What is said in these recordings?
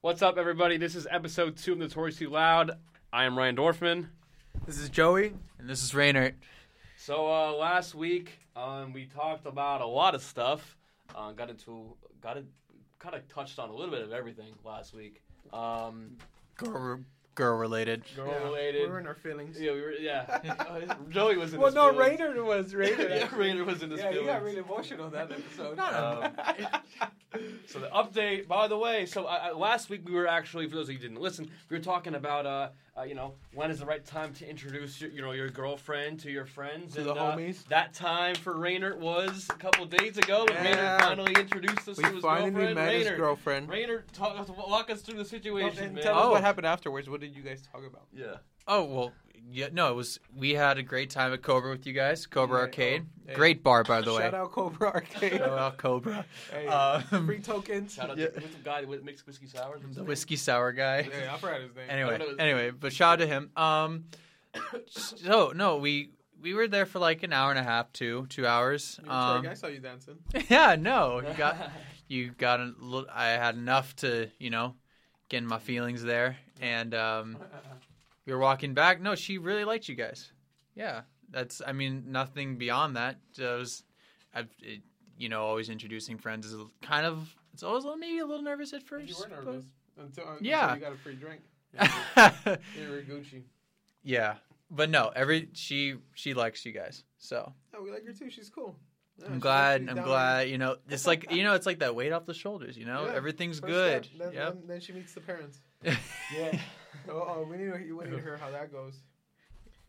What's up, everybody? This is episode two of Notoriously Loud. I am Ryan Dorfman. This is Joey. And this is Rainer. So uh, last week um, we talked about a lot of stuff. Uh, got into got it, kind of touched on a little bit of everything last week. Um, girl related. girl Yeah, related. We were in our feelings. yeah, we were. Yeah, Uh, Joey was in. well, his no, feelings. Rainer was Rainer. yeah, Rainer was in his Yeah, he got really emotional that episode. Um, So the update, by the way, so uh, uh, last week we were actually, for those of you who didn't listen, we were talking about, uh, uh, you know, when is the right time to introduce, your, you know, your girlfriend to your friends. To and, the uh, homies. That time for Rainer was a couple days ago. when Rainer Yeah. finally introduced us we to his finally girlfriend. met Rainer, his girlfriend. Rainer, talk, walk us through the situation, and man. tell us Oh. what happened afterwards. What did you guys talk about? Yeah. Oh well, yeah. No, it was. We had a great time at Cobra with you guys. Cobra Yeah, Arcade, oh, hey. great bar by the way. Shout out Cobra Arcade. Shout out Cobra. Hey, Um, free tokens. Shout out Yeah. to the guy that makes whiskey sours. What's the whiskey sour guy. Yeah, I forgot his name. Anyway, I know it was- anyway, but shout out to him. Um, so no, we we were there for like an hour and a half, two two hours. Um. I saw you dancing. yeah, no, you got you got a little. I had enough to you know get in my feelings there, and um, we were walking back. No, she really liked you guys. Yeah, that's. I mean, nothing beyond that. It was, I've, it, you know, always introducing friends is kind of. It's always a little- maybe a little nervous at first. You were nervous until, until Yeah. you got a free drink. You were Gucci. yeah, but no, every she she likes you guys. So No, we like her too. She's cool. Yeah, I'm glad. I'm down. glad. You know, it's like you know, it's like that weight off the shoulders. You know, Yeah, everything's good. step, Then, Yep. then, then she meets the parents. Yeah. Oh, oh we need to we need to hear how that goes.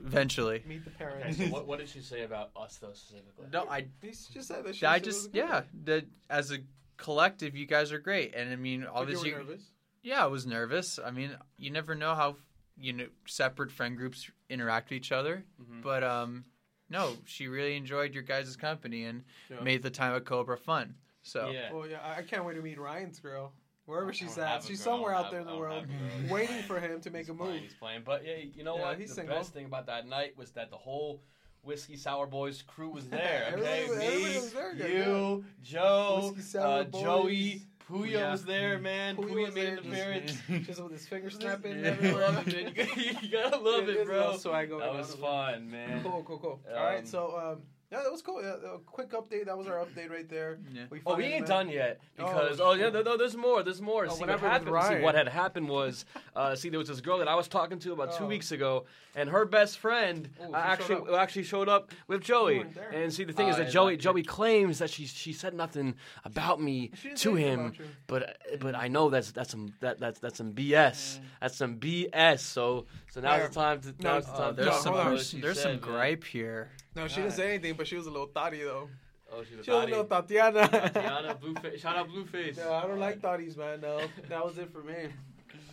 Eventually. Meet the Okay, parents. so what, what did she say about us, though, specifically? No, I He just said that. She I said it was just good. yeah, that as a collective, you guys are great, and I mean, But obviously, you were nervous. yeah, I was nervous. I mean, you never know how you know separate friend groups interact with each other, Mhm. but um, no, she really enjoyed your guys' company and Yeah. made the time at Cobra fun. So Yeah. Well, yeah, I I can't wait to meet Ryan's girl. Wherever she's at, she's girl, somewhere out there in the have- I don't world, have a girl. waiting for him to make He's a playing, move. he's playing. But yeah, you know Yeah, what? he's the single. best thing about that night was that the whole whiskey sour boys crew was there. Everybody Okay, was- everybody me, was there, yeah, you, Joe, Sour uh, Joey, Puya Puya. was there, man. Puya Puya, made there, an just- appearance. Just with his finger snapping. You everywhere. love it, man. You gotta, you gotta love Yeah, it, bro. little swag going That was fun, man. Cool, cool, cool. All Um, right, so um, yeah, that was cool. Yeah, a quick update. That was our update right there. yeah. Oh, we ain't done yet Oh, because oh, yeah, no, no, there's more. There's more. Oh, see what what happened. See what had happened was, uh, see, there was this girl that I was talking to about two Oh. weeks ago, and her best friend Oh, she uh, actually showed actually showed up with Joey. And see, the thing Oh, is that Joey liked it. Joey claims that she she said nothing about me to him, but but I know that's that's some that that's that's some BS. That's some BS. So so now's Yeah. the time to No, now's the Oh, time. to there's some there's, she there's said, some gripe here. No, she didn't say anything, but she was a little thotty though. Oh, she was She was a little Tati. Tatiana. Tatiana, Blueface. Shout out Blueface. No, I don't like thotties, man. No, that was it for me.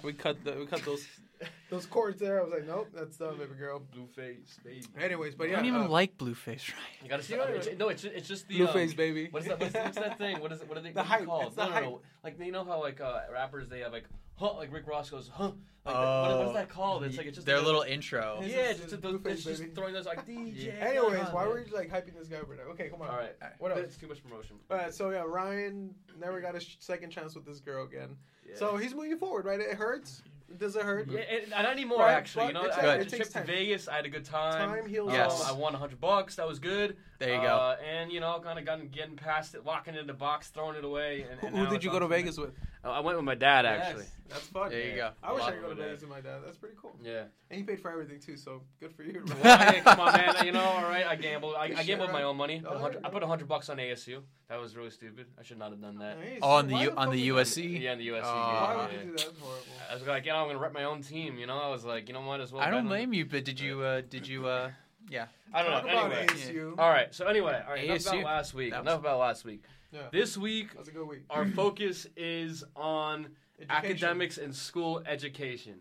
We cut the we cut those those cords there. I was like, nope, that's done, baby girl. Blueface, baby. Anyways, but yeah, I don't even uh, like Blueface, right? You gotta see. Yeah, it's- no, it's it's just the Blueface, um, baby. What is that? What's, what's that thing? What is it? What are they The what hype. called? It's the no, no, hype. no. Like you know how like uh, rappers they have like huh like Rick Ross goes huh. Like that- what, what is that called? It's oh, like it's just their like little intro. Yeah, just- just, just those, Blueface, it's just throwing those like DJ. Anyways, Khaled. why were you like hyping this guy over there? Okay, come on. All right. What else? It's too much promotion. All right, so yeah, Ryan never got a sh- second chance with this girl again. Yeah. So he's moving forward, right? It hurts. Does it hurt? Yeah, and, and I need more Right, actually. You know, it's- I it went to takes trip to. Vegas. I had a good time. Time heals Yes. all. I won hundred bucks. That was good. There you go. Uh, and you know, kind of gotten getting past it, locking it in the box, throwing it away. And, Who, and who now did you go to Vegas with? Oh, I went with my dad actually. Yes, that's fun. There you go. I wish I could go to over there. Vegas with my dad. That's pretty cool. Yeah. And he paid for everything too, so good for you. Well, hey, come on, man. You know, all right. I gambled. I, I Sure. gambled my own money. Oh, 100 there you I go. put hundred bucks on ASU. That was really stupid. I should not have done that. Nice. Oh, on the U- fuck on the USC? Yeah, in the USC. Oh. Why yeah. would you do that? That's horrible. I was like, yeah, I'm gonna rep my own team. You know, I was like, you know what, as well. I don't blame you, but did you? uh Did you? uh Yeah. I don't Talk know. about Anyway. ASU. All right. So anyway, all right. Enough ASU. about last week. That was- Enough about last week. Yeah. This week, That was a good week. our focus is on Education. academics and school education,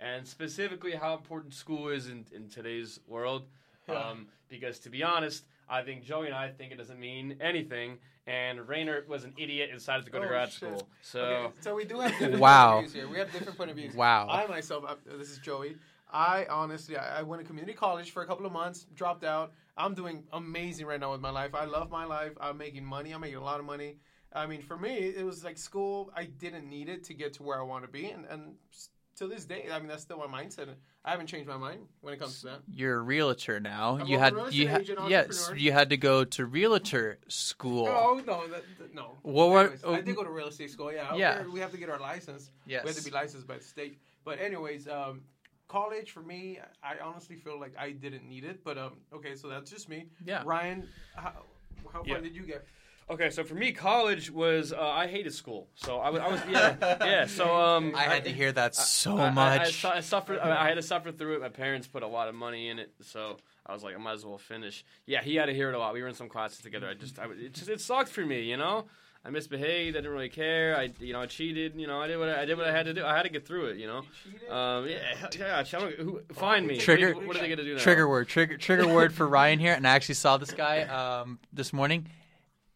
and specifically how important school is in, in today's world. Yeah. Um, because to be honest, I think Joey and I think it doesn't mean anything, and Rainer was an idiot and decided to go to Oh, grad shit. school. So Okay, so we do have different Wow. point of views here. We have different point of views. Wow. I myself, I, this is Joey. I honestly, I, I went to community college for a couple of months, dropped out. I'm doing amazing right now with my life. I love my life. I'm making money. I'm making a lot of money. I mean, for me, it was like school. I didn't need it to get to where I want to be, and and to this day, I mean, that's still my mindset. I haven't changed my mind when it comes to that. You're a realtor now. I'm you had you had yes, you had to go to realtor school. Oh no, that, that- no. Well, what- Anyways, I did go to real estate school. Yeah, Yeah. we have to get our license. yes. We have to be licensed by the state. But anyways, um, college for me, I honestly feel like I didn't need it. But um, okay, so that's just me. yeah. Ryan, how, how far Yeah. did you get? Okay, so for me, college was uh, I hated school, so I was, I was yeah yeah. So um, I had to hear that so I- I- much. I, su- I suffered. I, I had to suffer through it. My parents put a lot of money in it, so I was like, I might as well finish. Yeah, he had to hear it a lot. We were in some classes together. I just, I, it just, it sucked for me, you know. I misbehaved. I didn't really care. I, you know, I cheated. You know, I did what I, I did what I had to do. I had to get through it. You know. Um, yeah, yeah. I don't, who, find me. Trigger- What, what are they gonna do now? Trigger word, trigger trigger word for Ryan here, and I actually saw this guy um, this morning.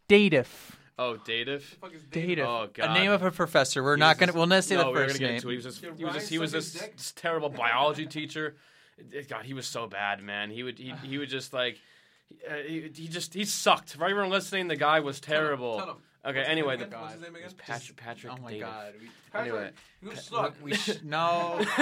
Dative. Oh, dative. Fuck is Dative. Oh, A name of a professor. We're He not gonna. this- We'll not say no, the we were first gonna get name. into it. He was just, he was just, he was this, this terrible biology teacher. God, he was so bad, man. He would, he, he would just like, uh, he, he just, he sucked. For everyone listening, the guy was terrible. Tell him. Okay, What's anyway, the. What's his name again? Patrick, Patrick. Oh my god. We, Patrick, Anyway. you suck. we sh- no.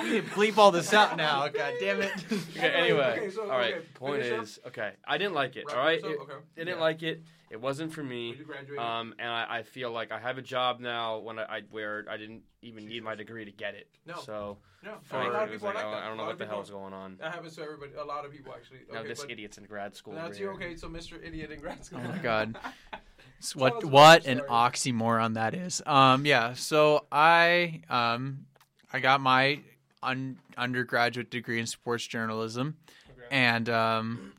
we need to bleep all this out now. God damn it. Okay, anyway, Okay, so, all right. okay, Point finish up. is, okay, I didn't like it. Right, all right, so- it, okay. I didn't Yeah. like it. It wasn't for me. When you graduated. Um, and I, I feel like I have a job now when I, I where I didn't even need my degree to get it. No. So no, for, I mean, a lot of people are like, like I, don't know what the people- hell's going on. That happens to everybody. A lot of people actually. now this idiot's in grad school. That's you. Okay, so Mr. Idiot in grad school. Oh my god. What what an oxymoron that is. Um yeah, so I um I got my un- undergraduate degree in sports journalism Okay. and um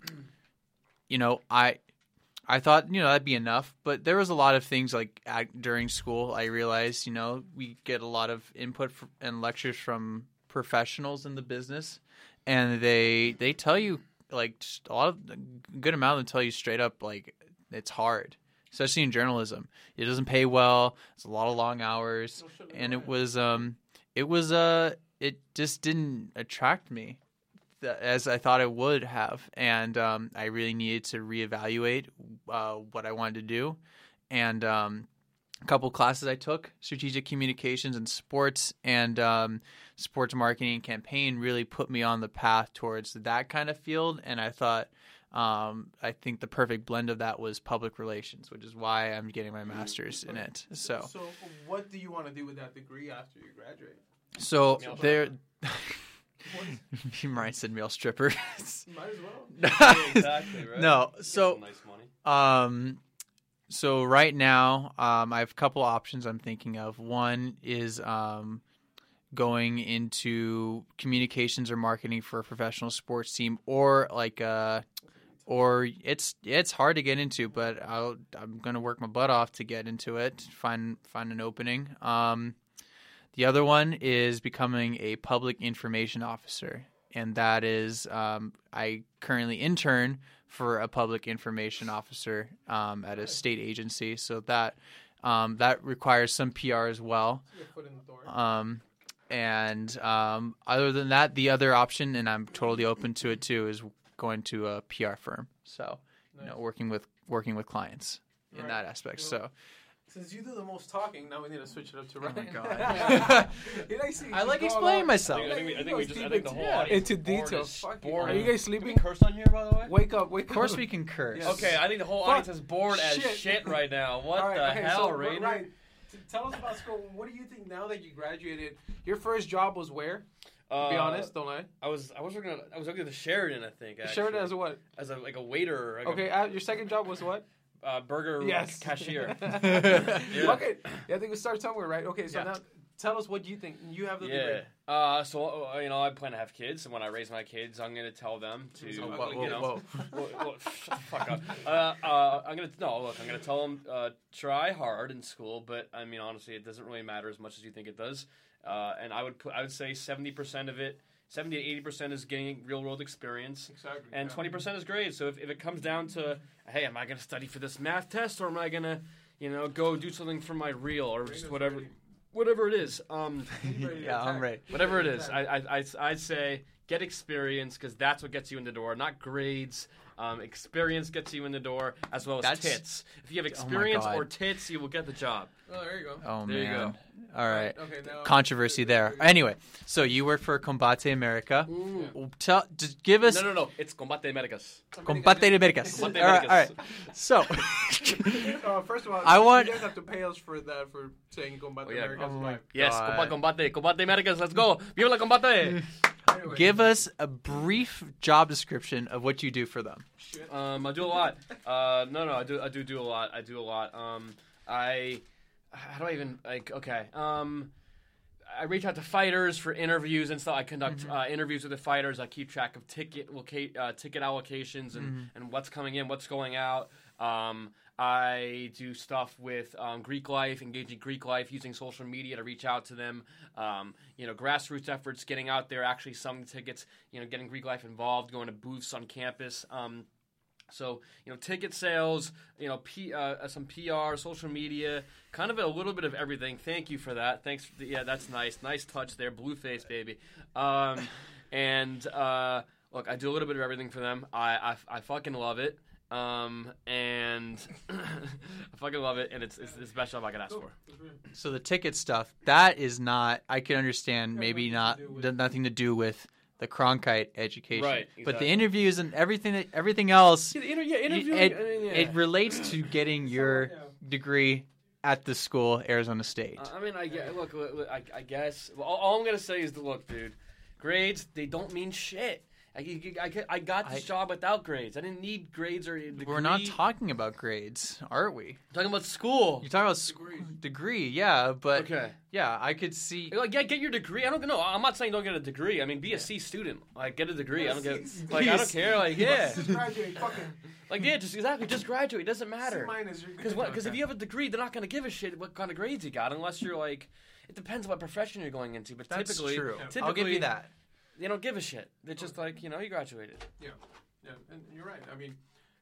you know, I I thought, you know, that'd be enough, but there was a lot of things like at, during school I realized, you know, we get a lot of input and lectures from professionals in the business and they they tell you like a lot of a good amount of them tell you straight up like it's hard especially in journalism. It doesn't pay well. It's a lot of long hours. And it was um it was uh it just didn't attract me as I thought it would have. And um I really needed to reevaluate uh what I wanted to do. And um a couple classes I took strategic communications and sports and um sports marketing and campaign really put me on the path towards that kind of field. And I thought um, I think the perfect blend of that was public relations, which is why I'm getting my master's in it. So, so what do you want to do with that degree after you graduate? so Male there. Ryan said male stripper. Might as well. Yeah, exactly. Right? No, so nice money. Um, so right now, um, I have a couple options I'm thinking of. One is um, going into communications or marketing for a professional sports team, or like uh or it's it's hard to get into, but I'll, I'm gonna work my butt off to get into it, find find an opening. Um, the other one is becoming a public information officer, and that is um, I currently intern for a public information officer um, at a state agency, so that um, that requires some PR as well. Your foot in the door. Um, and um, other than that, the other option, and I'm totally open to it too, is going to a PR firm. So, you know, working with working with clients in Right. that aspect. Well, So, Since you do the most talking, now we need to switch it up to Oh my Ryan. God. You like see- I like you explaining myself. I think, I think we, I He think we just, I think the into- whole Yeah. into detail. as- Fuck you. bored Are you guys sleeping? curse on here, by the way? Wake up, wake of course, up. we can curse. Yes. Okay, I think the whole Fuck. audience is bored as Shit. shit, right now. What All right, the okay, hell, so, Ryan, t- tell us about school. What do you think now that you graduated? Your first job was where? Uh, Be honest, don't lie. I was I was working at, I was working at the Sheraton, I think. Actually, Sheraton as a what? as a like a waiter, like Okay, uh, your second job was what? uh, burger Yes. cashier. Okay, yeah, I think we start somewhere, right? Okay, so Yeah. now tell us what you think. You have the Yeah. degree. Uh, so uh, you know, I plan to have kids, and when I raise my kids, I'm gonna tell them to, So, uh, whoa, you whoa, know, whoa. shut fuck up. Uh, uh, I'm gonna no look. I'm gonna tell them uh, try hard in school, but I mean honestly, it doesn't really matter as much as you think it does. Uh, and I would put I would say 70 percent of it, 70 to 80 percent is getting real world experience. Exactly. and yeah. twenty percent is grades. So if, if it comes down to, hey, am I going to study for this math test, or am I going to, you know, go do something for my real, or just whatever, ready. whatever it is, um, He's ready yeah, I'm attack. ready. He's whatever it ready to is, attack. I, I, I, I'd say get experience because that's what gets you in the door, not grades. Um, experience gets you in the door, as well as That's- tits. If you have experience God. or tits, you will get the job. Oh, there you go. Oh There you man. go. All right. Okay, now Controversy there. Anyway, so you work for Combate America. Ooh. Tell, just give us No, no, no. It's Combate Americas. Combate Americas. All Combate right, all right. Americas. So, Uh, first of all, I want- you guys have to pay us for that for saying Combate Oh, yeah. Americas. Oh, my Yes, God. combate, combate Americas. Let's go. Viva la combate. Anyway, give us a brief job description of what you do for them. shit. Um, I do a lot. Uh, no, no, I do, I do do a lot. I do a lot. Um, I, how do I even like? Okay. Um, I reach out to fighters for interviews and stuff. I conduct uh, interviews with the fighters. I keep track of ticket loca- uh, ticket allocations and, and what's coming in, what's going out. Um, I do stuff with um, Greek life, engaging Greek life, using social media to reach out to them. Um, you know, grassroots efforts, getting out there, actually selling tickets. You know, getting Greek life involved, going to booths on campus. Um, so you know, ticket sales, you know, P, uh, some PR, social media, kind of a little bit of everything. Thank you for that. Thanks. For the, yeah, that's nice. Nice touch there. Blueface, baby. Um, and uh, look, I do a little bit of everything for them. I I, I fucking love it. Um, and I fucking love it, and it's, it's, it's the best job I could ask for. So the ticket stuff, that is not. I can understand. Maybe not. to do with- th- Nothing to do with the Cronkite education. Right, But the interviews and everything. that- Everything else. Yeah, the inter- yeah, interviewing. It, I mean, yeah. it relates to getting your yeah. degree at the school, Arizona State. Uh, I mean, I gue- look. look, look, I, I guess all, all I'm gonna say is the look, dude. Grades they don't mean shit. I, I, I, I got this I- job without grades. I didn't need grades or a degree. We're not talking about grades, are we? talking about school. You're talking about sc- degree, yeah, but Okay. yeah, I could see. Like, yeah, get your degree. I don't know. I'm not saying don't get a degree. I mean, be a C student. Like, get a degree. I don't get. Like, I don't care. Like, yeah. Just graduate, fucking Like, yeah, just exactly. Just graduate. It doesn't matter. minus. you're. Because because if you have a degree, they're not gonna give a shit what kind of grades you got unless you're like. It depends what profession you're going into, but That's typically, true. typically, I'll give you that. They don't give a shit. They're just like, you know, you graduated. Yeah, yeah, and you're right. I mean,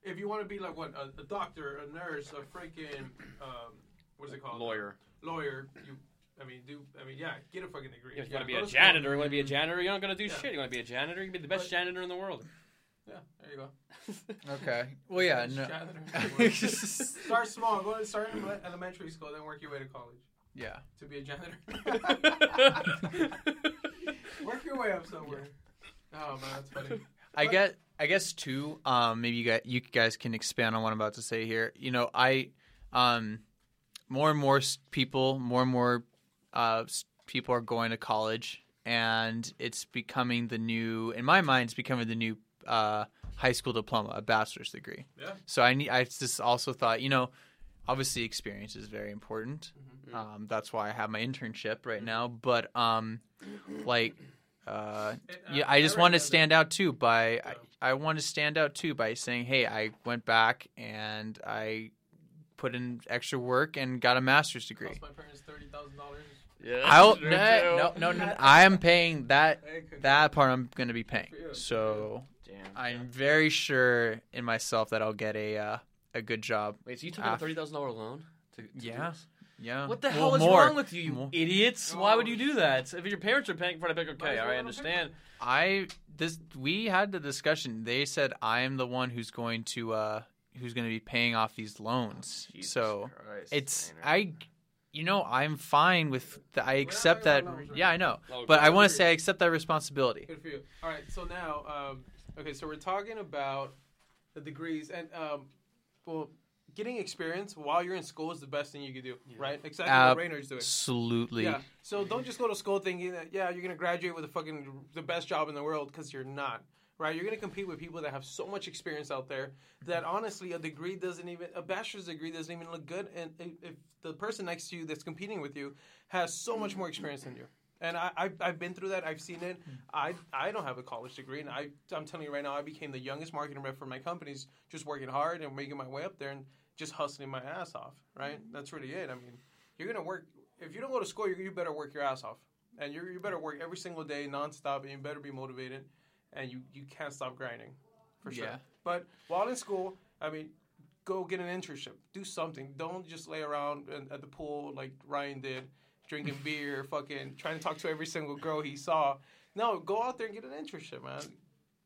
if you want to be like what a, a doctor, a nurse, a freaking um, what is it called? Lawyer. Lawyer. You, I mean, do I mean, yeah, get a fucking degree. If you Yeah, want to be a to school. janitor, you want to be a janitor, you're not going to do Yeah. shit. You want to be a janitor, you can be the best But- janitor in the world. Yeah, there you go. Okay. Well, yeah. No. start small. Go to start in elementary school, then work your way to college yeah. to be a janitor. Work your way up somewhere. Oh man, that's funny. I But- get. I guess too. Um, maybe you guys, you guys can expand on what I'm about to say here. You know, I, um, more and more people, more and more, uh, people are going to college, and it's becoming the new. In my mind, it's becoming the new uh, high school diploma, a bachelor's degree. Yeah. So I need. I just also thought, you know, obviously experience is very important. Mm-hmm. Um, that's why I have my internship right now. But um, like, uh, yeah, I just want to stand out too by I, I want to stand out too by saying, hey, I went back and I put in extra work and got a master's degree. Cost my parents thirty thousand dollars. yeah, I'll no, no no no I am paying that Hey, that part I'm going to be paying. So Damn. I'm very sure in myself that I'll get a uh, a good job. Wait, so you took out a thirty thousand dollar loan? To, to do Yeah. this? Yeah. What the Well, hell is more. wrong with you, you More. idiots? Why would you do that? If your parents are paying for it, I'd be like, okay, as all well right, I understand. I this we had the discussion. They said I am the one who's going to uh who's going to be paying off these loans. Jesus so Christ, it's Tanner. I you know, I'm fine with the, I accept that right Yeah, I know. Oh, But I want to say I accept that responsibility. Good for you. All right, so now, um, okay, so we're talking about the degrees and um, well, getting experience while you're in school is the best thing you could do, right? Exactly what Rayner's doing. Absolutely. Yeah. So don't just go to school thinking that yeah you're gonna graduate with a fucking the best job in the world because you're not. Right, you're gonna compete with people that have so much experience out there that honestly a degree doesn't even a bachelor's degree doesn't even look good, and if, if the person next to you that's competing with you has so much more experience than you. And I, I've, I've been through that. I've seen it. I, I don't have a college degree, and I, I'm telling you right now, I became the youngest marketing rep for my companies, just working hard and making my way up there and just hustling my ass off. Right? Mm-hmm. That's really it. I mean, you're gonna work. If you don't go to school, you, better work your ass off, and you you better work every single day nonstop, and you better be motivated, and you you can't stop grinding, for sure. Yeah. But while in school, I mean, go get an internship, do something. Don't just lay around at the pool like Ryan did, drinking beer, fucking trying to talk to every single girl he saw. No, go out there and get an internship, man.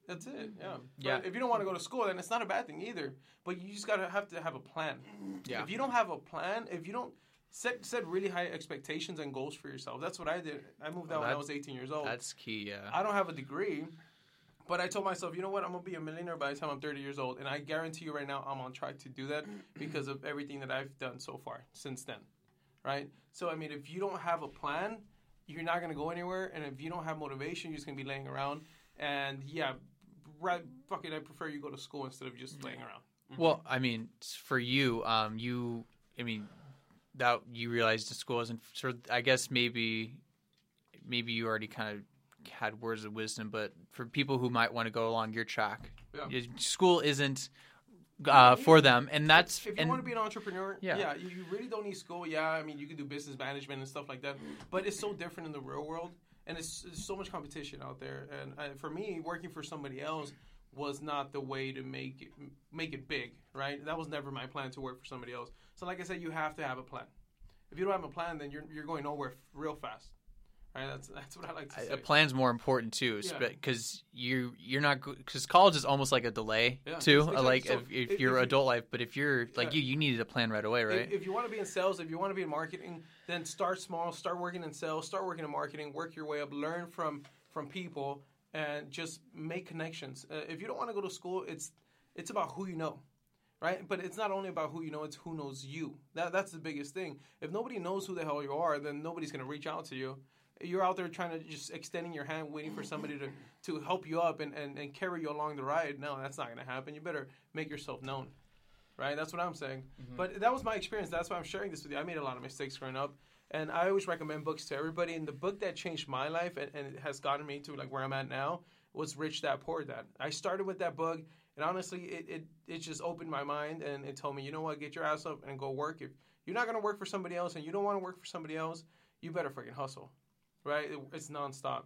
That's it. Yeah. But Yeah. If you don't want to go to school, then it's not a bad thing either. But you just gotta have to have a plan. Yeah. If you don't have a plan, if you don't set set really high expectations and goals for yourself, that's what I did. I moved out when I was 18 years old. That's key. Yeah. I don't have a degree, but I told myself, you know what, I'm gonna be a millionaire by the time I'm 30 years old, and I guarantee you right now, I'm on track to do that because of everything that I've done so far since then, right? So I mean, if you don't have a plan, you're not gonna go anywhere, and if you don't have motivation, you're just gonna be laying around. And yeah, right, fuck it, I prefer you go to school instead of just laying around. Well, I mean, for you, um, you, I mean, that you realized the school isn't. So I guess maybe, maybe you already kind of had words of wisdom, but for people who might want to go along your track, Yeah. school isn't uh, for them, and that's if you and want to be an entrepreneur, Yeah. yeah, you, you really don't need school. Yeah, I mean, you can do business management and stuff like that, but it's so different in the real world, and it's, it's so much competition out there. And uh, for me, working for somebody else was not the way to make it make it big, right? That was never my plan to work for somebody else. So, like I said, you have to have a plan. If you don't have a plan, then you're you're going nowhere f- real fast, right? That's that's what I like to say. a plan's more important too, Yeah. because you you're not because college is almost like a delay Yeah, too. exactly. Like So if, if, if- your adult life, but if you're like Yeah. you, you needed a plan right away, right? If, if you want to be in sales, if you want to be in marketing, then start small. Start working in sales. Start working in marketing. Work your way up. Learn from from people and just make connections. Uh, if you don't want to go to school, it's it's about who you know, right? But it's not only about who you know; it's who knows you. That that's the biggest thing. If nobody knows who the hell you are, then nobody's gonna reach out to you. You're out there trying to just extending your hand, waiting for somebody to, to help you up and, and, and carry you along the ride. No, that's not gonna happen. You better make yourself known right? That's what I'm saying. Mm-hmm. But that was my experience. That's why I'm sharing this with you. I made a lot of mistakes growing up, and I always recommend books to everybody. And the book that changed my life and, and it has gotten me to like where I'm at now was Rich Dad Poor Dad. I started with that book, and honestly, it, it it just opened my mind and it told me, you know what, get your ass up and go work. If you're not gonna work for somebody else and you don't want to work for somebody else, you better freaking hustle, right? It, it's nonstop.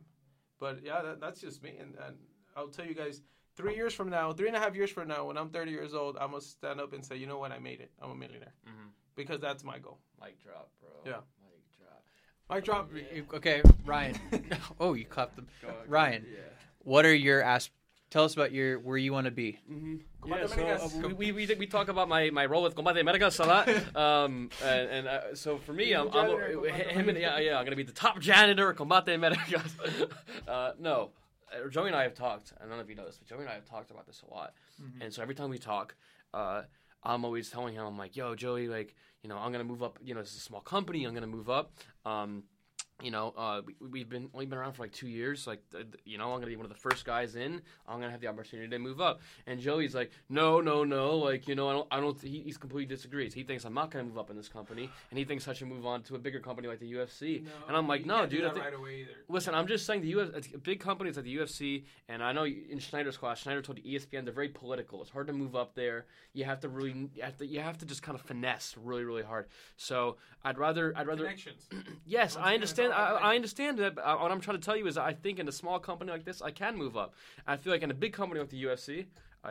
But yeah, that, that's just me, and, and I'll tell you guys three years from now, three and a half years from now, when I'm 30 years old, I'm gonna stand up and say, you know what, I made it. I'm a millionaire Mhm. because that's my goal. Mic drop, bro. Yeah. Mic drop. Mic drop. okay, Ryan. oh, you clapped them. Go- Ryan. Yeah. What are your asp? Tell us about your where you want to be. Mm-hmm. Yeah, so uh, we, we, we talk about my, my role with Combate Americas a lot. Um, and and uh, so for me, I'm, I'm Janitor him and, yeah, yeah, I'm gonna be the top janitor at Combate Americas. uh, no, uh, Joey and I have talked. I don't know if you know this, but Joey and I have talked about this a lot. And so every time we talk, uh, I'm always telling him, I'm like, "Yo, Joey, like, you know, I'm gonna move up. You know, it's a small company. I'm gonna move up." Um, you know, uh, we, we've been only been around for like two years. Like, you know, I'm gonna be one of the first guys in. I'm gonna have the opportunity to move up. And Joey's like, no, no, no. Like, you know, I don't, I don't. He, he's completely disagrees. He thinks I'm not gonna move up in this company, and he thinks I should move on to a bigger company like the UFC. and I'm like, no, dude. Think- right away either. Listen, I'm just saying the it's big companies like the UFC, and I know in Schneider's class, Schneider told ESPN they're very political. It's hard to move up there. You have to really, you have to, you have to just kind of finesse really, really hard. So I'd rather, I'd rather. Connections. Yes, Once I again, understand. I, I understand that. But what I'm trying to tell you is, I think in a small company like this, I can move up. I feel like in a big company like the UFC,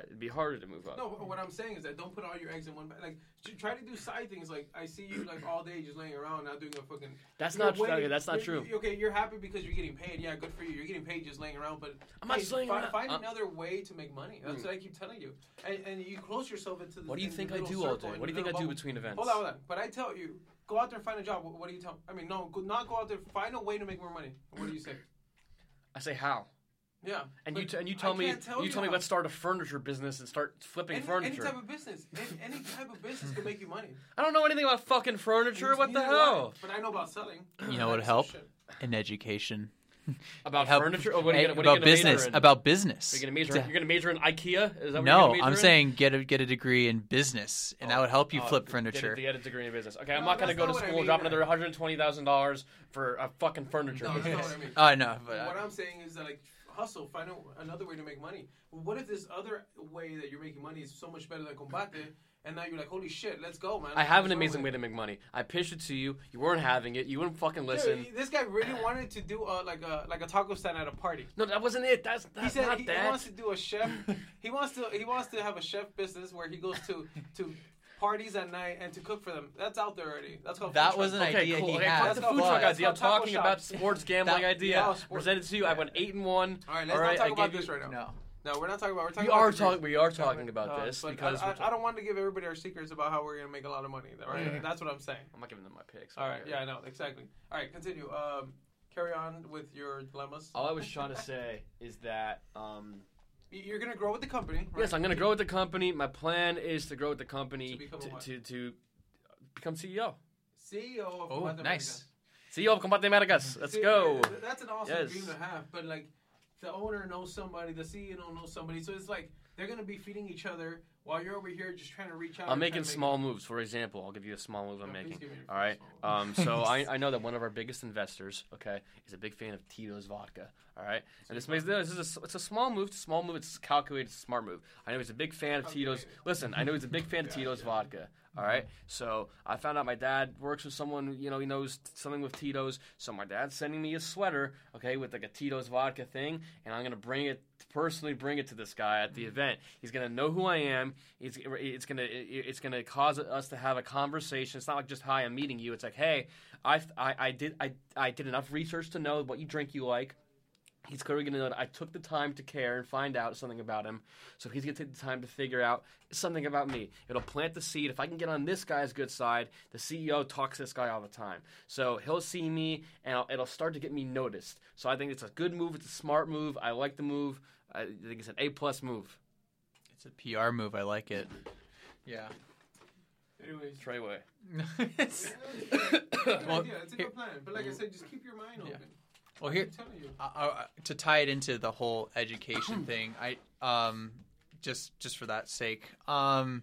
it'd be harder to move up. No, what I'm saying is that don't put all your eggs in one. ba- Like, try to do side things. Like, I see you like all day just laying around, not doing a fucking. That's not true. Okay, that's not true. Okay, you're happy because you're getting paid. Yeah, good for you. You're getting paid just laying around, but I'm not hey, laying find, around. Find Uh, another way to make money. That's Mm. what I keep telling you. And, and you close yourself into the. What do you think I do all day? What do you think I do between events? Hold on, hold on. But I tell you, go out there and find a job. What, what do you tell? I mean, no, go, not go out there. Find a way to make more money. What do you say? I say how, Yeah. and you t- and you I tell me can't tell you tell me how. let's start a furniture business and start flipping Any, furniture. any type of business, any, any type of business can make you money. I don't know anything about fucking furniture. What the Neither do hell? But I know about selling. You know what That's help? An education. About Help- furniture? Oh, what are you gonna, what are you about business. About business. You're gonna major. You're gonna major in IKEA. Is that what no, you're major I'm in? saying get a get a degree in business, and that oh, would help you Oh, flip get a- furniture. Get a, degree in business. Okay, I'm not gonna that's go to not what I school, mean. drop another 120 thousand dollars for a fucking furniture No, that's business. not what I mean. I know, but what I'm saying is that like hustle, find a, another way to make money. What if this other way that you're making money is so much better than combate, and now you're like, holy shit, let's go, man. I have an amazing way to make money. I pitched it to you. You weren't having it. You wouldn't fucking listen. Dude, this guy really wanted to do uh, like a like a taco stand at a party. No, that wasn't it. That's, He said not he, he wants to do a chef. he wants to he wants to have a chef business where he goes to to parties at night and to cook for them. That's out there already. That's called That was an Okay, idea cool. he Okay, had. fuck the That's food called- truck idea. I'm called taco talking about shops. sports gambling That- idea. yeah, sport- Presented to you. I went eight and one. All right, let's All right, not I talk about this you- right now. no. No, we're not talking about. We're talking We about are talking. We are talking about Uh, this because I, I, I don't want to give everybody our secrets about how we're gonna make a lot of money. Right? That's what I'm saying. I'm not giving them my picks. All right. Yeah, I know exactly. All right, continue. Um, carry on with your dilemmas. All I was trying to say is that um, You're gonna grow with the company. Right? yes, I'm going to grow with the company. My plan is to grow with the company To become to, to, to become CEO. CEO of Oh, Combate nice. CEO of Combate Maracas. Let's See, go. That's an awesome Yes. dream to have. But like, the owner knows somebody, the CEO knows somebody, so it's like they're gonna be feeding each other while you're over here just trying to reach out. I'm making to make- small moves. For example, I'll give you a small move I'm No, making. All right. small Um, so I, I know that one of our biggest investors, okay, is a big fan of Tito's vodka. All right. And this makes this is a, it's a small move. It's a small move. It's calculated. It's a smart move. I know he's a big fan of Tito's. Listen, I know he's a big fan of Tito's vodka. All right. So I found out my dad works with someone. You know, he knows something with Tito's. So my dad's sending me a sweater, okay, with like a Tito's vodka thing, and I'm gonna bring it personally. Bring it to this guy at the mm. event. He's gonna know who I am. It's it's gonna it's gonna cause us to have a conversation. It's not like just hi, I'm meeting you. It's like hey, I I, I did I I did enough research to know what you drink you like. He's clearly going to know that I took the time to care and find out something about him. So he's going to take the time to figure out something about me. It'll plant the seed. If I can get on this guy's good side, the CEO talks to this guy all the time. So he'll see me and I'll, it'll start to get me noticed. So I think it's a good move. It's a smart move. I like the move. I think it's an A plus move. It's a PR move. I like it. Yeah. Anyways, Treyway. It's- Well, idea. It's a good plan. But like I said, just keep your mind Yeah. Well, here uh, uh, to tie it into the whole education thing, I um just just for that sake, um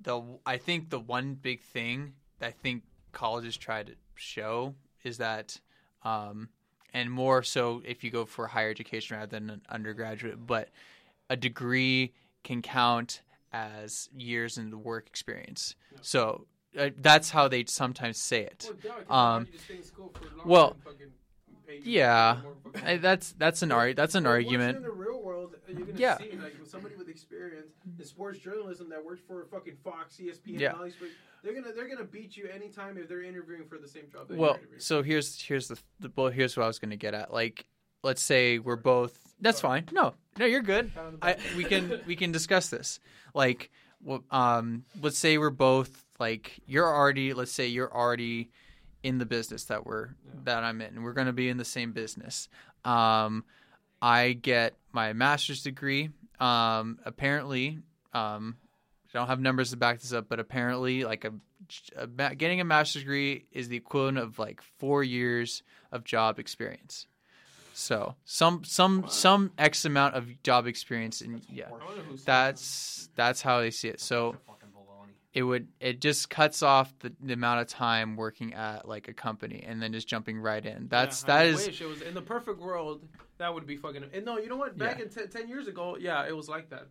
the I think the one big thing that I think colleges try to show is that um and more so if you go for higher education rather than an undergraduate, but a degree can count as years in the work experience. So uh, that's how they sometimes say it. Well, Um, you just stay in school for well, pay yeah, I, that's that's an ar- that's an Well, argument. In the real world, you're gonna Yeah. see like somebody with experience in sports journalism that works for fucking Fox, ESPN, Yeah. these. They're gonna they're gonna beat you anytime if they're interviewing for the same job. That Well, so here's here's the, the well here's what I was going to get at. Like, let's say we're both. That's fine. No, no, you're good. Pat on the I we can we can discuss this. Like, um, let's say we're both like you're already. Let's say you're already in the business that we're that I'm in. We're going to be in the same business. Um, I get my master's degree. Um, apparently, um, I don't have numbers to back this up, but apparently, like a, a getting a master's degree is the equivalent of like four years of job experience. So some some some X amount of job experience, and yeah, I wonder who said that's that's how they see it. So. It would it just cuts off the, the amount of time working at like a company and then just jumping right in. That's Yeah, I that is Wish it was in the perfect world. That would be fucking. And no, you know what? Back Yeah. in t- ten years ago, yeah, it was like that.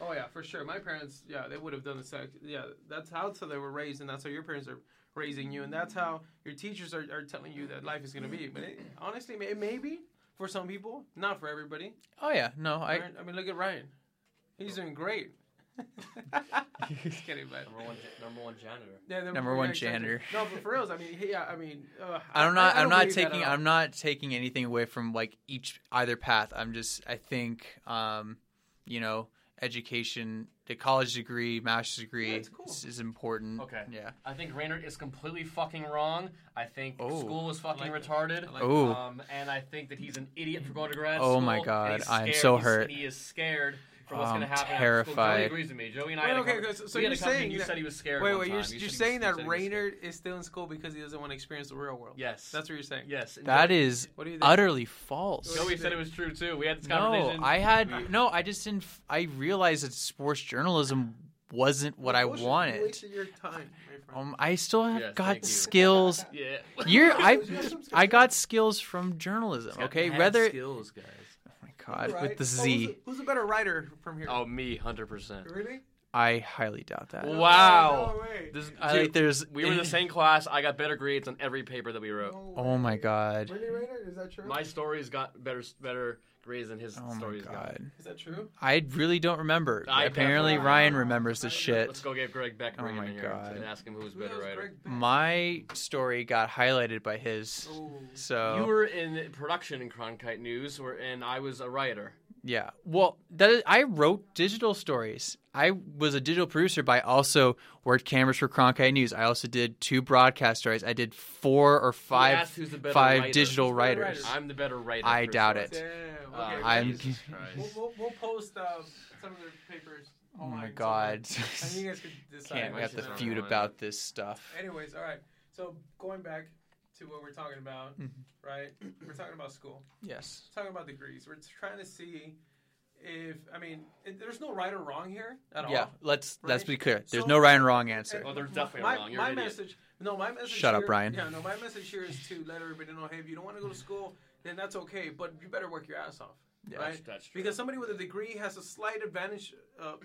Oh yeah, for sure. My parents, yeah, they would have done the sex. Yeah, that's how so they were raised, and that's how your parents are raising you, and that's how your teachers are, are telling you that life is gonna be. But it, honestly, it may be for some people, not for everybody. oh yeah no I I mean, look at Ryan. He's doing great. Just kidding, man. Number one, number one janitor. Yeah, the- Number one yeah, exactly. janitor. No, but for reals, I mean, yeah, I mean, uh, I'm not. I, I I'm don't not believe that taking. I'm not taking anything away from like each either path. I'm just. I think. Um, you know, education, the college degree, master's degree Yeah, cool. is, is important. Okay. Yeah. I think Raynard is completely fucking wrong. I think Oh. school is fucking like retarded. Like Oh. Um, and I think that he's an idiot for going to grad Oh school. my God, I am scared. so He's- hurt. He is scared for what's I'm going to happen. terrified. Joey agrees with me. Joey and I Wait, had a okay, conver- okay, so- so you're saying You that- said he was scared. Wait, one wait, you're, time. You you're saying you that said he was scared. Raynard is still in school because he doesn't want to experience the real world. Yes. That's what you're saying. yes. And That Joey- is What do you think? utterly false. Joey- Joey said it was true too. We had this No. I had We- no. I just didn't. I realized that sports journalism wasn't what I Bullshit, wanted. your time. Um, I still have Yes, got you. skills. Yeah. You're I got I skills. got skills from journalism. Okay, Mad whether skills, guys. Oh my god Right? with the Oh, Z, who's, a, who's a better writer from here? Oh, me, hundred percent. really? I highly doubt that. No, Wow. No, way. This, I dude, like there's we were in the same class. I got better grades on every paper that we wrote. No Oh my god. Really, Raynard? Is that true? My stories got better better grades than his Oh my stories got. Is that true? I really don't remember. I Apparently Ryan remembers the shit. Let's go get Greg Beck Oh bring him my in here God. and ask him who's Who better writer. My story got highlighted by his. Oh. So You were in production in Cronkite News, and I was a writer. Yeah. Well, that is, I wrote digital stories. I was a digital producer, but I also worked cameras for Cronkite News. I also did two broadcast stories. I did four or five who's the five writer. digital Who's better writers. writer? I'm the better writer. I doubt it. Damn. Uh, Okay, I'm- Jesus We'll, we'll, we'll post uh, some of the papers. Oh my so- god. And you guys could decide. Can't we have you to feud about this stuff. Anyways, all right. So going back to what we're talking about, Mhm. right? We're talking about school. Yes. talking about degrees. We're trying to see if I mean, it, there's no right or wrong here at Yeah. all. Let's let's be clear. There's So- no right and wrong answer. Well, there's My- definitely a my, wrong. You're my an idiot. message. No, my message. Shut up, here- Brian. Yeah, no, my message here is to let everybody know, hey, if you don't want to go to school, then that's okay, but you better work your ass off, Yeah. right? That's true. Because somebody with a degree has a slight advantage uh,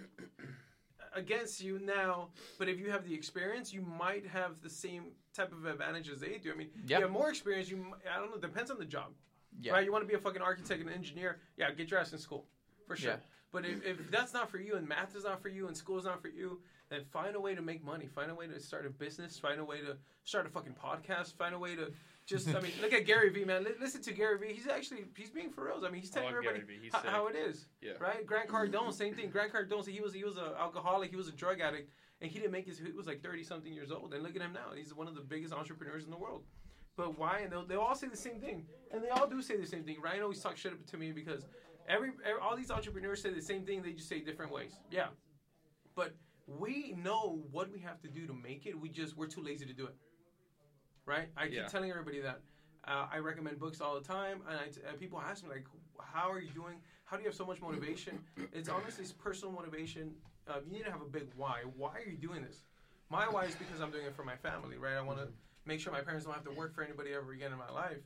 against you now, but if you have the experience, you might have the same type of advantage as they do. I mean, Yeah. you have more experience. You, I don't know, depends on the job. Yeah. Right? You want to be a fucking architect and engineer? Yeah, get your ass in school for sure. Yeah. But if, if that's not for you, and math is not for you, and school is not for you, then find a way to make money. Find a way to start a business. Find a way to start a fucking podcast. Find a way to just. I mean, look at Gary Vee, man. Li- Listen to Gary Vee. He's actually he's being for real. I mean, he's telling everybody Gary Vee. He's ho- sick. how it is. Yeah. Right. Grant Cardone, same thing. Grant Cardone, he was he was an alcoholic. He was a drug addict, and he didn't make his. He was like thirty something years old, and look at him now. He's one of the biggest entrepreneurs in the world. But why? And they'll, they'll all say the same thing, and they all do say the same thing. Ryan always talks shit up to me because every, every all these entrepreneurs say the same thing. They just say different ways. Yeah, but we know what we have to do to make it. We just we're too lazy to do it. Right? I keep Yeah. telling everybody that. Uh, I recommend books all the time, and, I, and people ask me like, "How are you doing? How do you have so much motivation?" It's honestly it's personal motivation. Uh, you need to have a big why. Why are you doing this? My why is because I'm doing it for my family, right? I want to make sure my parents don't have to work for anybody ever again in my life,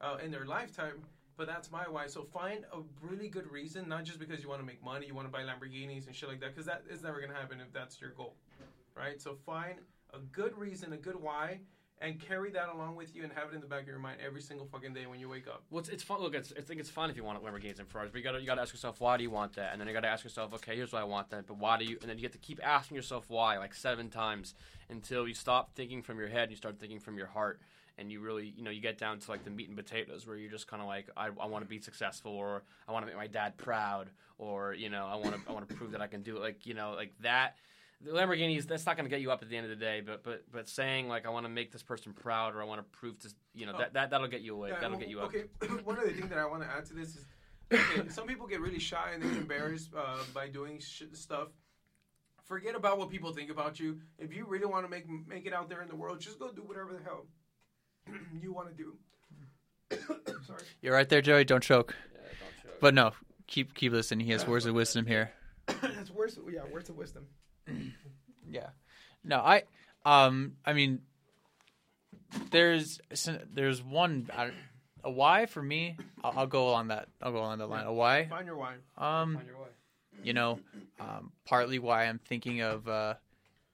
uh, in their lifetime. But that's my why. So find a really good reason, not just because you want to make money, you want to buy Lamborghinis and shit like that, because that is never gonna happen if that's your goal, right? So find a good reason, a good why, and carry that along with you and have it in the back of your mind every single fucking day when you wake up. Well, it's, it's fun. Look, it's, I think it's fun if you want Lamborghinis and Ferraris, but you gotta you gotta ask yourself why do you want that, and then you gotta ask yourself, okay, here's why I want that, but why do you? And then you get to keep asking yourself why like seven times until you stop thinking from your head and you start thinking from your heart, and you really you know you get down to like the meat and potatoes where you're just kind of like I, I want to be successful or I want to make my dad proud or you know I want to I want to prove that I can do it like you know like that. The Lamborghinis, that's not going to get you up at the end of the day, but but but saying like I want to make this person proud or I want to prove to you know Oh. that, that that'll get you away. Yeah, that'll well, get you up. Okay, one other thing that I want to add to this is, okay, some people get really shy and they get embarrassed uh, by doing shit stuff. Forget about what people think about you. If you really want to make make it out there in the world, just go do whatever the hell you want to do. Sorry. You're right there, Joey. Don't choke. Yeah, don't choke. But no, keep keep listening. He has words of wisdom here. That's words. Yeah, words of wisdom. Yeah. No, I um I mean there's there's one a why for me. I'll, I'll go along that. I'll go along that line. A why. Find your why. Um Find your way. you know, um, partly why I'm thinking of uh,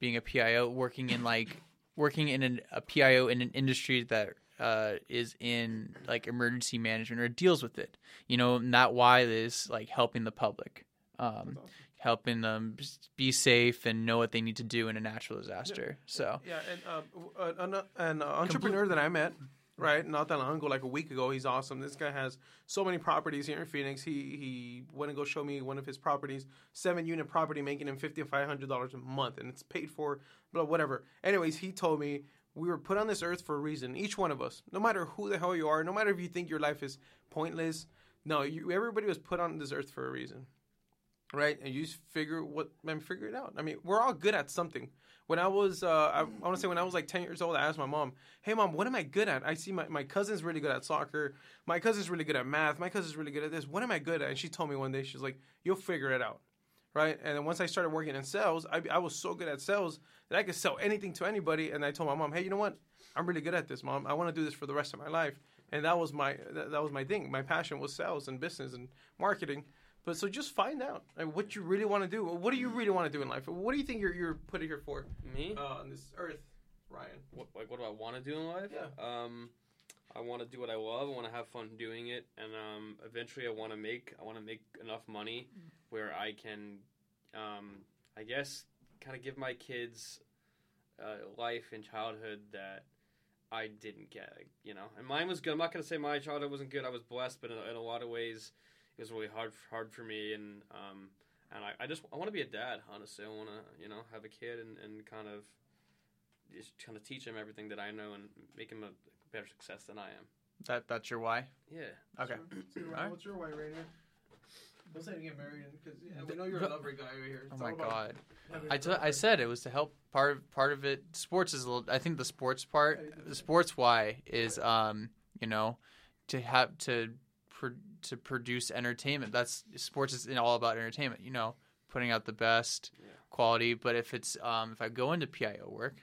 being a PIO, working in like working in an, a PIO in an industry that uh, is in like emergency management or deals with it. You know, and that why is like helping the public, um, helping them be safe and know what they need to do in a natural disaster. So Yeah, and uh, an, an, an entrepreneur that I met, right, not that long ago, like a week ago, he's awesome. This guy has so many properties here in Phoenix. He he went to go show me one of his properties, seven unit property, making him fifty five hundred dollars a month, and it's paid for, but whatever. Anyways, he told me we were put on this earth for a reason. Each one of us, no matter who the hell you are, no matter if you think your life is pointless, no, you, everybody was put on this earth for a reason right? And you just figure what man figure it out. I mean, we're all good at something. When I was, uh, I, I want to say when I was like ten years old, I asked my mom, "Hey, mom, what am I good at? I see my my cousin's really good at soccer. My cousin's really good at math. My cousin's really good at this. What am I good at?" And she told me one day, she's like, "You'll figure it out." Right, and then once I started working in sales, I, I was so good at sales that I could sell anything to anybody. And I told my mom, "Hey, you know what? I'm really good at this, mom. I want to do this for the rest of my life." And that was my that, that was my thing. My passion was sales and business and marketing. But so just find out what you really want to do. What do you really want to do in life? What do you think you're you're put here for Me? uh, on this earth, Ryan? what, like, what do I want to do in life? Yeah. Um, I want to do what I love. I want to have fun doing it, and um, eventually, I want to make. I want to make enough money where I can, um, I guess, kind of give my kids uh, life and childhood that I didn't get. You know, and mine was good. I'm not gonna say my childhood wasn't good. I was blessed, but in, in a lot of ways, it was really hard hard for me, and um, and I, I just I want to be a dad. Honestly, I want to you know have a kid and, and kind of just kind of teach him everything that I know and make him a better success than I am. That that's your why. Yeah. Okay. So, so, Alright. What's your why right here? Don't say to get married because yeah, we know you're a lover guy right here. Oh my god. having I a t- I said it was to help part of part of it sports is a little I think the sports part the sports why is um you know to have to pro- to produce entertainment that's sports is all about entertainment you know putting out the best Yeah. quality but if it's um if I go into PIO work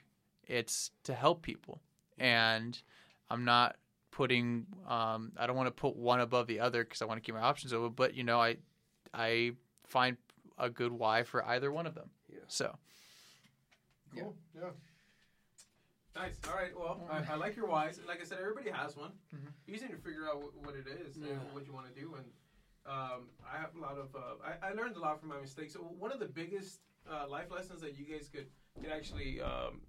it's to help people and I'm not putting um I don't want to put one above the other cuz I want to keep my options open but you know I I find a good why for either one of them Yeah. so Cool. Yeah. Nice. All right. Well, I, I like your whys. Like I said, everybody has one. Mhm. You just need to figure out wh- what it is Yeah. and what you want to do. And um, I have a lot of. Uh, I, I learned a lot from my mistakes. So one of the biggest uh, life lessons that you guys could could actually um,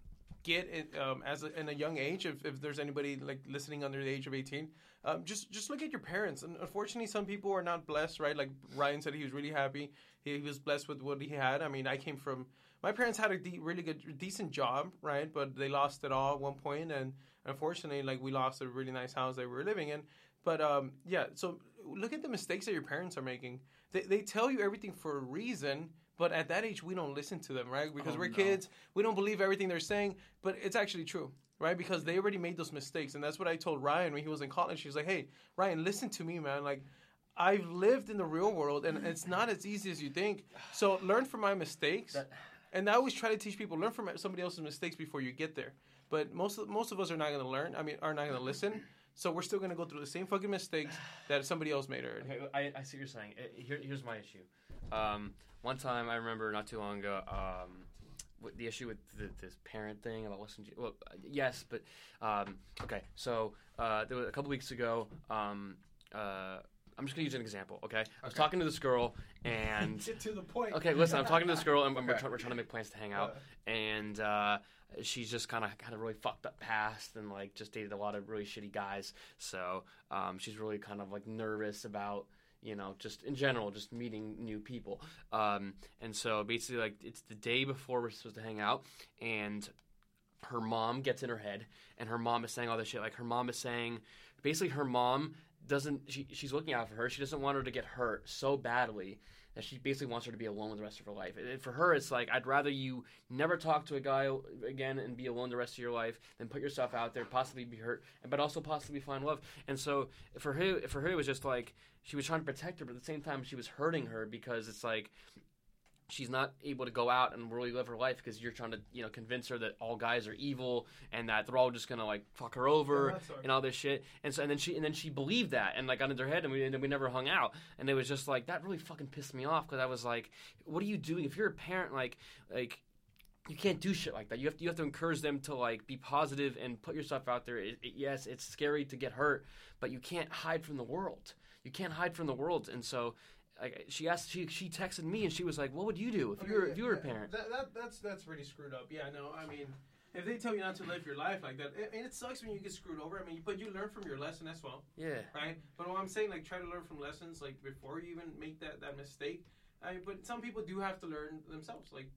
get in, um, as a, in a young age, if, if there's anybody like listening under the age of 18, um, just just look at your parents. And unfortunately, some people are not blessed, right? Like Ryan said, he was really happy. He, he was blessed with what he had. I mean, I came from my parents had a de- really good, decent job, right? But they lost it all at one point, and unfortunately, like we lost a really nice house that we were living in. But um, yeah, so look at the mistakes that your parents are making. They they tell you everything for a reason, but at that age, we don't listen to them, right? Because Oh, we're no. kids, we don't believe everything they're saying, but it's actually true. Right, because they already made those mistakes, and that's what I told Ryan when he was in college. He was like, "Hey, Ryan, listen to me, man. Like, I've lived in the real world, and it's not as easy as you think. So learn from my mistakes. That- and I always try to teach people learn from somebody else's mistakes before you get there. But most of, most of us are not going to learn. I mean, are not going to listen. So we're still going to go through the same fucking mistakes that somebody else made already. Okay, I, I see what you're saying. Here, here's my issue. Um, one time, I remember not too long ago, um, the issue with the, this parent thing about listening to. Well, yes, but um, okay. So uh, there was a couple weeks ago. Um, uh, I'm just gonna use an example. Okay, I was Okay. talking to this girl, and Get to the point. okay, listen, I'm talking to this girl, and we're, Okay. try- we're trying to make plans to hang out, and uh, she's just kind of had a really fucked up past, and like just dated a lot of really shitty guys. So um, she's really kind of like nervous about you know just in general just meeting new people. Um, and so basically, like it's the day before we're supposed to hang out, and her mom gets in her head, and her mom is saying all this shit. Like her mom is saying, basically, her mom doesn't. She, she's looking out for her. She doesn't want her to get hurt so badly that she basically wants her to be alone the rest of her life. And for her, it's like I'd rather you never talk to a guy again and be alone the rest of your life than put yourself out there, possibly be hurt, but also possibly find love. And so for her, for her, it was just like she was trying to protect her, but at the same time, she was hurting her because it's like she's not able to go out and really live her life because you're trying to you know convince her that all guys are evil and that they're all just gonna like fuck her over Yeah, and all this shit and so and then she and then she believed that and like got into her head and we and then we never hung out and it was just like that really fucking pissed me off because I was like what are you doing if you're a parent like like you can't do shit like that. You have to, you have to encourage them to like be positive and put yourself out there. It, it- yes, it's scary to get hurt, but you can't hide from the world. You can't hide from the world. And so, like, she asked, she she texted me and she was like, "What would you do if you were if you were a parent?" That, that, that's that's pretty screwed up. Yeah, no, I mean, if they tell you not to live your life like that, I mean, it sucks when you get screwed over. I mean, but you learn from your lesson as well, Yeah, right? But what I'm saying, like, try to learn from lessons, like before you even make that that mistake. I mean, but some people do have to learn themselves, like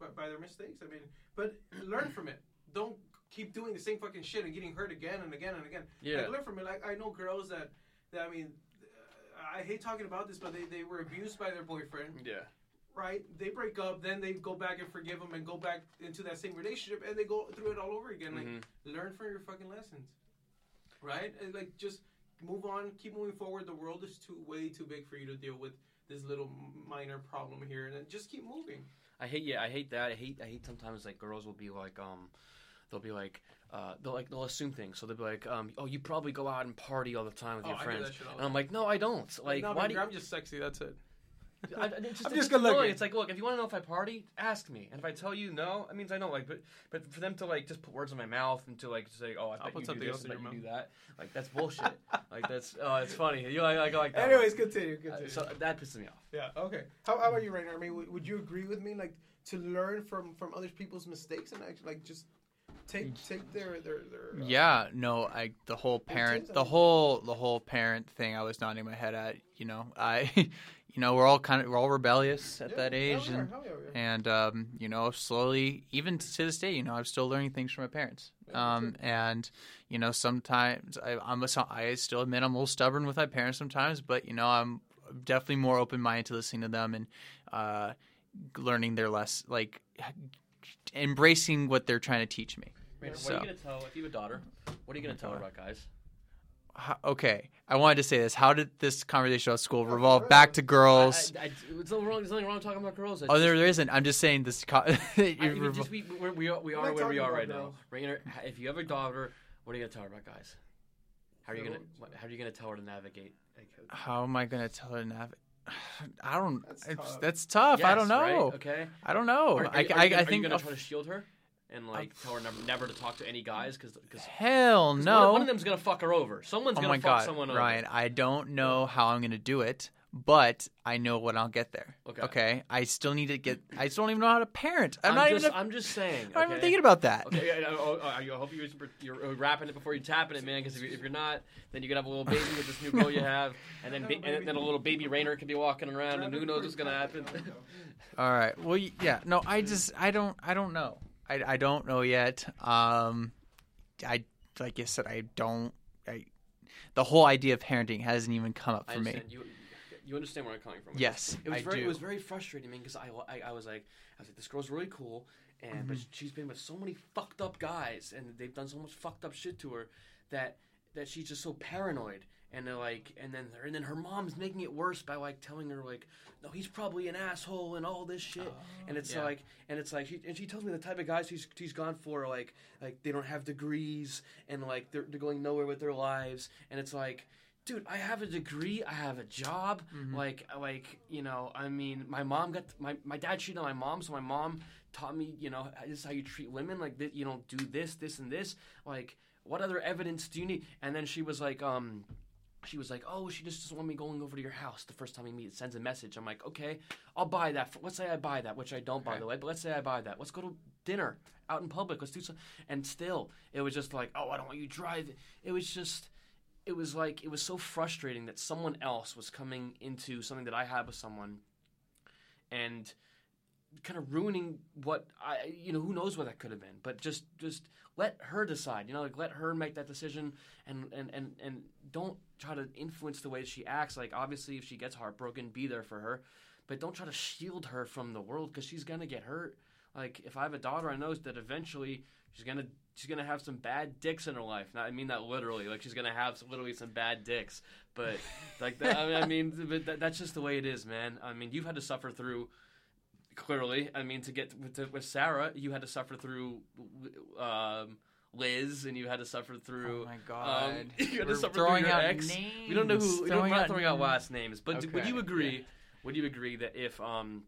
by, by their mistakes. I mean, but learn from it. Don't keep doing the same fucking shit and getting hurt again and again and again. yeah, Like, learn from it. Like I know girls that, that I mean, I hate talking about this, but they, they were abused by their boyfriend, yeah, right? They break up, then they go back and forgive him and go back into that same relationship, and they go through it all over again. Like Mhm. learn from your fucking lessons, right? And, like just move on, keep moving forward. The world is too way too big for you to deal with this little minor problem here, and then just keep moving. I hate yeah, I hate that. I hate I hate sometimes like girls will be like um they'll be like uh they'll like they'll assume things. So they'll be like um oh you probably go out and party all the time with Oh, your I do friends. that shit all the And I'm like no I don't. Like no, why man, do you, I'm just sexy. That's it. I, it's just, I'm just good annoying. looking. It's like, look, if you want to know if I party, ask me. And if I tell you no, it means I know. Like, but but for them to like just put words in my mouth and to like say, oh, I bet put you something do this, else I in bet your you do that. Like that's bullshit. like that's oh, it's funny. You like, like, like that. Anyways, continue. one. Uh, Continue. so that pisses me off. Yeah. Okay. How, how about you, Rainer? I mean, w- would you agree with me, like, to learn from from other people's mistakes and actually, like, just take take their their their. uh, Yeah, no, I the whole parent, the whole the whole parent thing. I was nodding my head at. You know, I, you know, we're all kind of we're all rebellious at yeah, that age, and hell yeah, yeah. and um, you know, slowly, even to this day, you know, I'm still learning things from my parents. Yeah, Um, and you know, sometimes I, I'm a, I still admit I'm a little stubborn with my parents sometimes, but you know, I'm definitely more open minded to listening to them and uh, learning their less like embracing what they're trying to teach me. Rainer, what are you gonna tell if you have a daughter? What are you gonna tell her about guys? How, okay, I wanted to say this. How did this conversation about school revolve back to girls? I, I, I, it's nothing wrong. There's nothing wrong talking about girls. I oh, there, there isn't. I'm just saying this. Co- I, we, revol- just, we, we're, we are, we We're where we are right now. girls. Rainer, if you have a daughter, what are you gonna tell her about guys? How are you gonna How are you gonna tell her to navigate? How am I gonna tell her to nav? I don't. That's it's- tough. That's tough. I don't know. right? Okay. I don't know. Are, are, I, you- are I, you gonna, I are you think. gonna of- try to shield her and like tell her never, never to talk to any guys because because hell one, no. one of them's gonna fuck her over. Someone's oh gonna my fuck god, someone over. Ryan! I don't know how I'm gonna do it, but I know when I'll get there. Okay. I still need to get. I still don't even know how to parent. I'm, I'm, not just, even. I'm just saying. I'm not even thinking about that. Okay, yeah, yeah, oh, oh, I hope you're, you're wrapping it before you're tapping it, man. Because if, you, if you're not, then you're gonna have a little baby with this new girl you have, and then ba- and then a little baby Rainer could be walking around, and who knows what's gonna happen. All right. Well, yeah. No, I just I don't I don't know. I, I don't know yet. Um, I like I said I don't. I the whole idea of parenting hasn't even come up I for me. You, you understand where I'm coming from. Yes, it was I very do. it was very frustrating, man. Because I, I I was like I was like this girl's really cool, and but Mm-hmm. she's been with so many fucked up guys, and they've done so much fucked up shit to her that that she's just so paranoid. And they're like, and then and then her mom's making it worse by like telling her like, no, he's probably an asshole and all this shit. and it's Oh, yeah. like, and it's like, she, and she tells me the type of guys she's she's gone for like like they don't have degrees and like they're they're going nowhere with their lives. And it's like, dude, I have a degree, I have a job, Mm-hmm. like like you know, I mean, my mom got my my dad cheated on my mom, so my mom taught me, you know, this is how you treat women, like th- you don't do this, this, and this. Like, what other evidence do you need? And then she was like, um. She was like, "Oh, she just doesn't want me going over to your house the first time we meet." Sends a message. I'm like, "Okay, I'll buy that. For, let's say I buy that, which I don't, by the way. But let's say I buy that. Let's go to dinner out in public. Let's do some." And still, it was just like, "Oh, I don't want you driving." It was just, it was like it was so frustrating that someone else was coming into something that I had with someone, and kind of ruining what I, you know, who knows what that could have been. But just, just let her decide. You know, like let her make that decision, and and and and don't try to influence the way she acts. Like obviously, if she gets heartbroken, be there for her, but don't try to shield her from the world because she's gonna get hurt. Like if I have a daughter, I know that eventually she's gonna she's gonna have some bad dicks in her life. Not, I mean that literally. Like she's gonna have some, literally some bad dicks. But like that, I mean, I mean but that, that's just the way it is, man. I mean you've had to suffer through. Clearly, I mean to get with, to, with Sarah, you had to suffer through um, Liz, and you had to suffer through. Oh my god! Um, you had We're suffer throwing through your out ex. names. We don't know who. Throwing we're not throwing out last names, but d- would you agree? yeah. Would you agree that if um,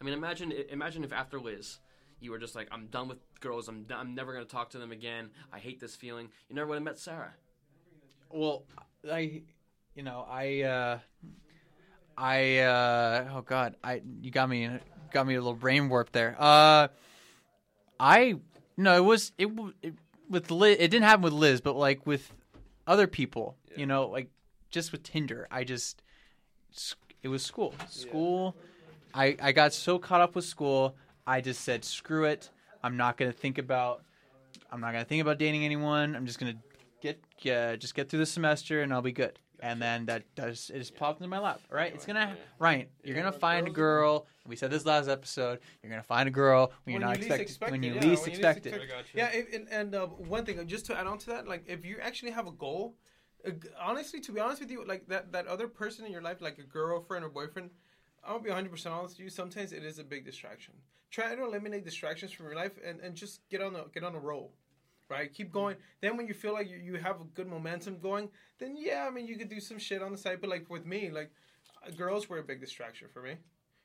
I mean, imagine imagine if after Liz, you were just like, I'm done with girls. I'm done, I'm never gonna talk to them again. I hate this feeling. You never would have met Sarah. Well, I, you know, I, uh, I, uh, oh god, I, you got me, got me a little brain warp there. Uh, I, no, it was it, it with Liz. It didn't happen with Liz, but like with other people, you know, like just with Tinder. I just, it was school, school. I I got so caught up with school. I just said, screw it. I'm not gonna think about. I'm not gonna think about dating anyone. I'm just gonna get uh, just get through the semester and I'll be good. And then that does it just popped into my lap. All right, it's gonna Ryan. You're gonna find a girl. We said this last episode. You're gonna find a girl when you're When not you least expecting expect when it, you yeah, least when you least expect it. Yeah, and, and uh, one thing, just to add on to that, like if you actually have a goal, uh, honestly, to be honest with you, like that that other person in your life, like a girlfriend or boyfriend, I'll be 100 percent honest with you. Sometimes it is a big distraction. Try to eliminate distractions from your life and, and just get on the get on a roll. Right, keep going. Then when you feel like you, you have a good momentum going, then yeah, I mean you could do some shit on the side. But like with me, like uh, girls were a big distraction for me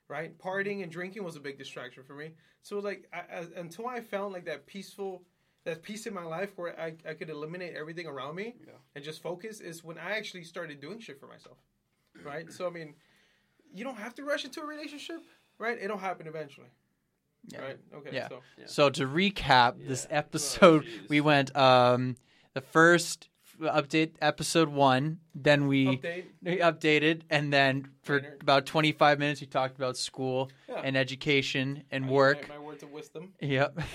right? Partying and drinking was a big distraction for me. So like I, I, until I found like that peaceful, that peace in my life where I, I could eliminate everything around me Yeah. and just focus is when I actually started doing shit for myself, right? So I mean, you don't have to rush into a relationship, right? It'll happen eventually. Yeah. Right. Okay. Yeah. So Yeah. So to recap this episode, Oh, we went um the first update episode one, then we update. we updated, and then for Later. about twenty five minutes we talked about school Yeah. and education and My- work. My, my words of wisdom. Yep.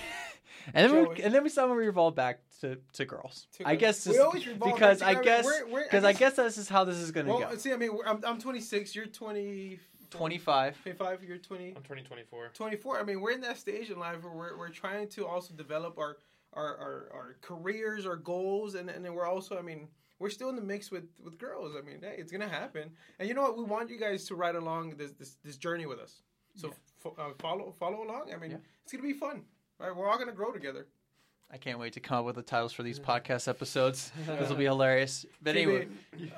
and then Joey. we and then we somehow we revolved back to, to girls. To I guess We always revolve because back I to- I guess we're- we're- I because I guess- guess this is how this is gonna Well, go. see, I mean, I'm, I'm 26. You're 20. Twenty five. 25. You're 20. I'm 2024. 24. 24. I mean, we're in that stage in life where we're, we're trying to also develop our our, our, our careers, our goals, and, and then we're also, I mean, we're still in the mix with, with girls. I mean, hey, it's gonna happen. And you know what? We want you guys to ride along this this, this journey with us. So Yeah. fo- uh, follow follow along. I mean, Yeah. it's gonna be fun. Right? We're all gonna grow together. I can't wait to come up with the titles for these podcast episodes. this will be hilarious. But anyway,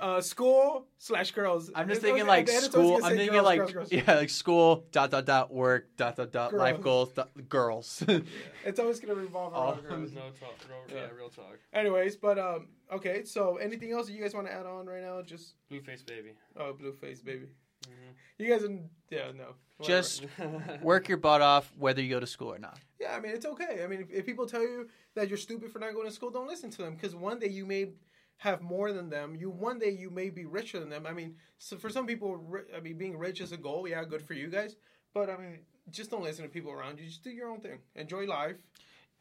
uh, school slash girls. I'm just thinking like at the end, it's always school. I'm thinking girls, like girls, girls. yeah, like school dot dot dot work dot dot dot life goals dot, girls. It's always gonna revolve All- around girls. No talk. Real, yeah. Yeah. real talk. Anyways, but um, okay. So anything else that you guys want to add on right now? Just Blueface baby. oh, Blueface, baby. Mhm. You guys, are, yeah, no. Whatever. Just work your butt off, whether you go to school or not. yeah. I mean, it's okay. I mean, if, if people tell you that you're stupid for not going to school, don't listen to them because one day you may have more than them. You one day you may be richer than them. I mean, so for some people, I mean, being rich is a goal. Yeah, good for you guys. But I mean, just don't listen to people around you. Just do your own thing. Enjoy life.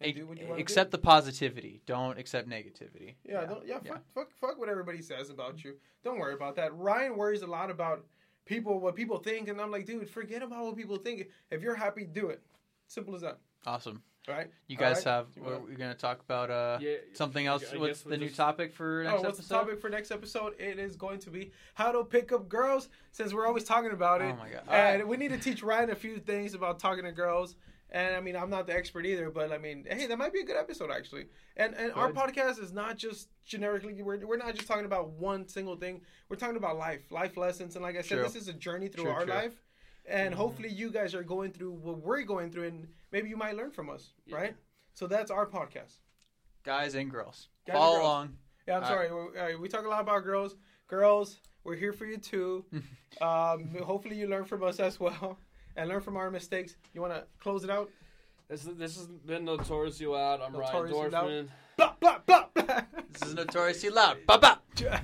And do what you want accept the positivity. Don't accept negativity. Yeah, don't, yeah, yeah. fuck, fuck, fuck what everybody says about you. Don't worry about that. Ryan worries a lot about people, what people think, and I'm like, dude, forget about what people think. If you're happy, do it. Simple as that. Awesome. All right. You guys right. have. You We're, we're gonna talk about uh Yeah. something else. I What's the we'll new just- topic for next Oh, what's the episode? topic for next episode? It is going to be how to pick up girls, since we're always talking about it. Oh my god. And we need to teach Ryan a few things about talking to girls. And I mean, I'm not the expert either, but I mean, hey, that might be a good episode actually. And and our podcast is not just generically. We're we're not just talking about one single thing. We're talking about life, life lessons, and like I said, True. this is a journey through True, our true. life. And hopefully, you guys are going through what we're going through, and maybe you might learn from us, Yeah. right? So that's our podcast. Guys and girls. Guys and Follow girls. along. Yeah, I'm Uh, sorry. We, uh, we talk a lot about girls. Girls, we're here for you too. um, hopefully, you learn from us as well and learn from our mistakes. You want to close it out? This, this has been Notoriously Loud. I'm Notoriously Ryan Loud. Dorfman. Blah, blah, blah, blah. This is notoriously loud. Bye bye.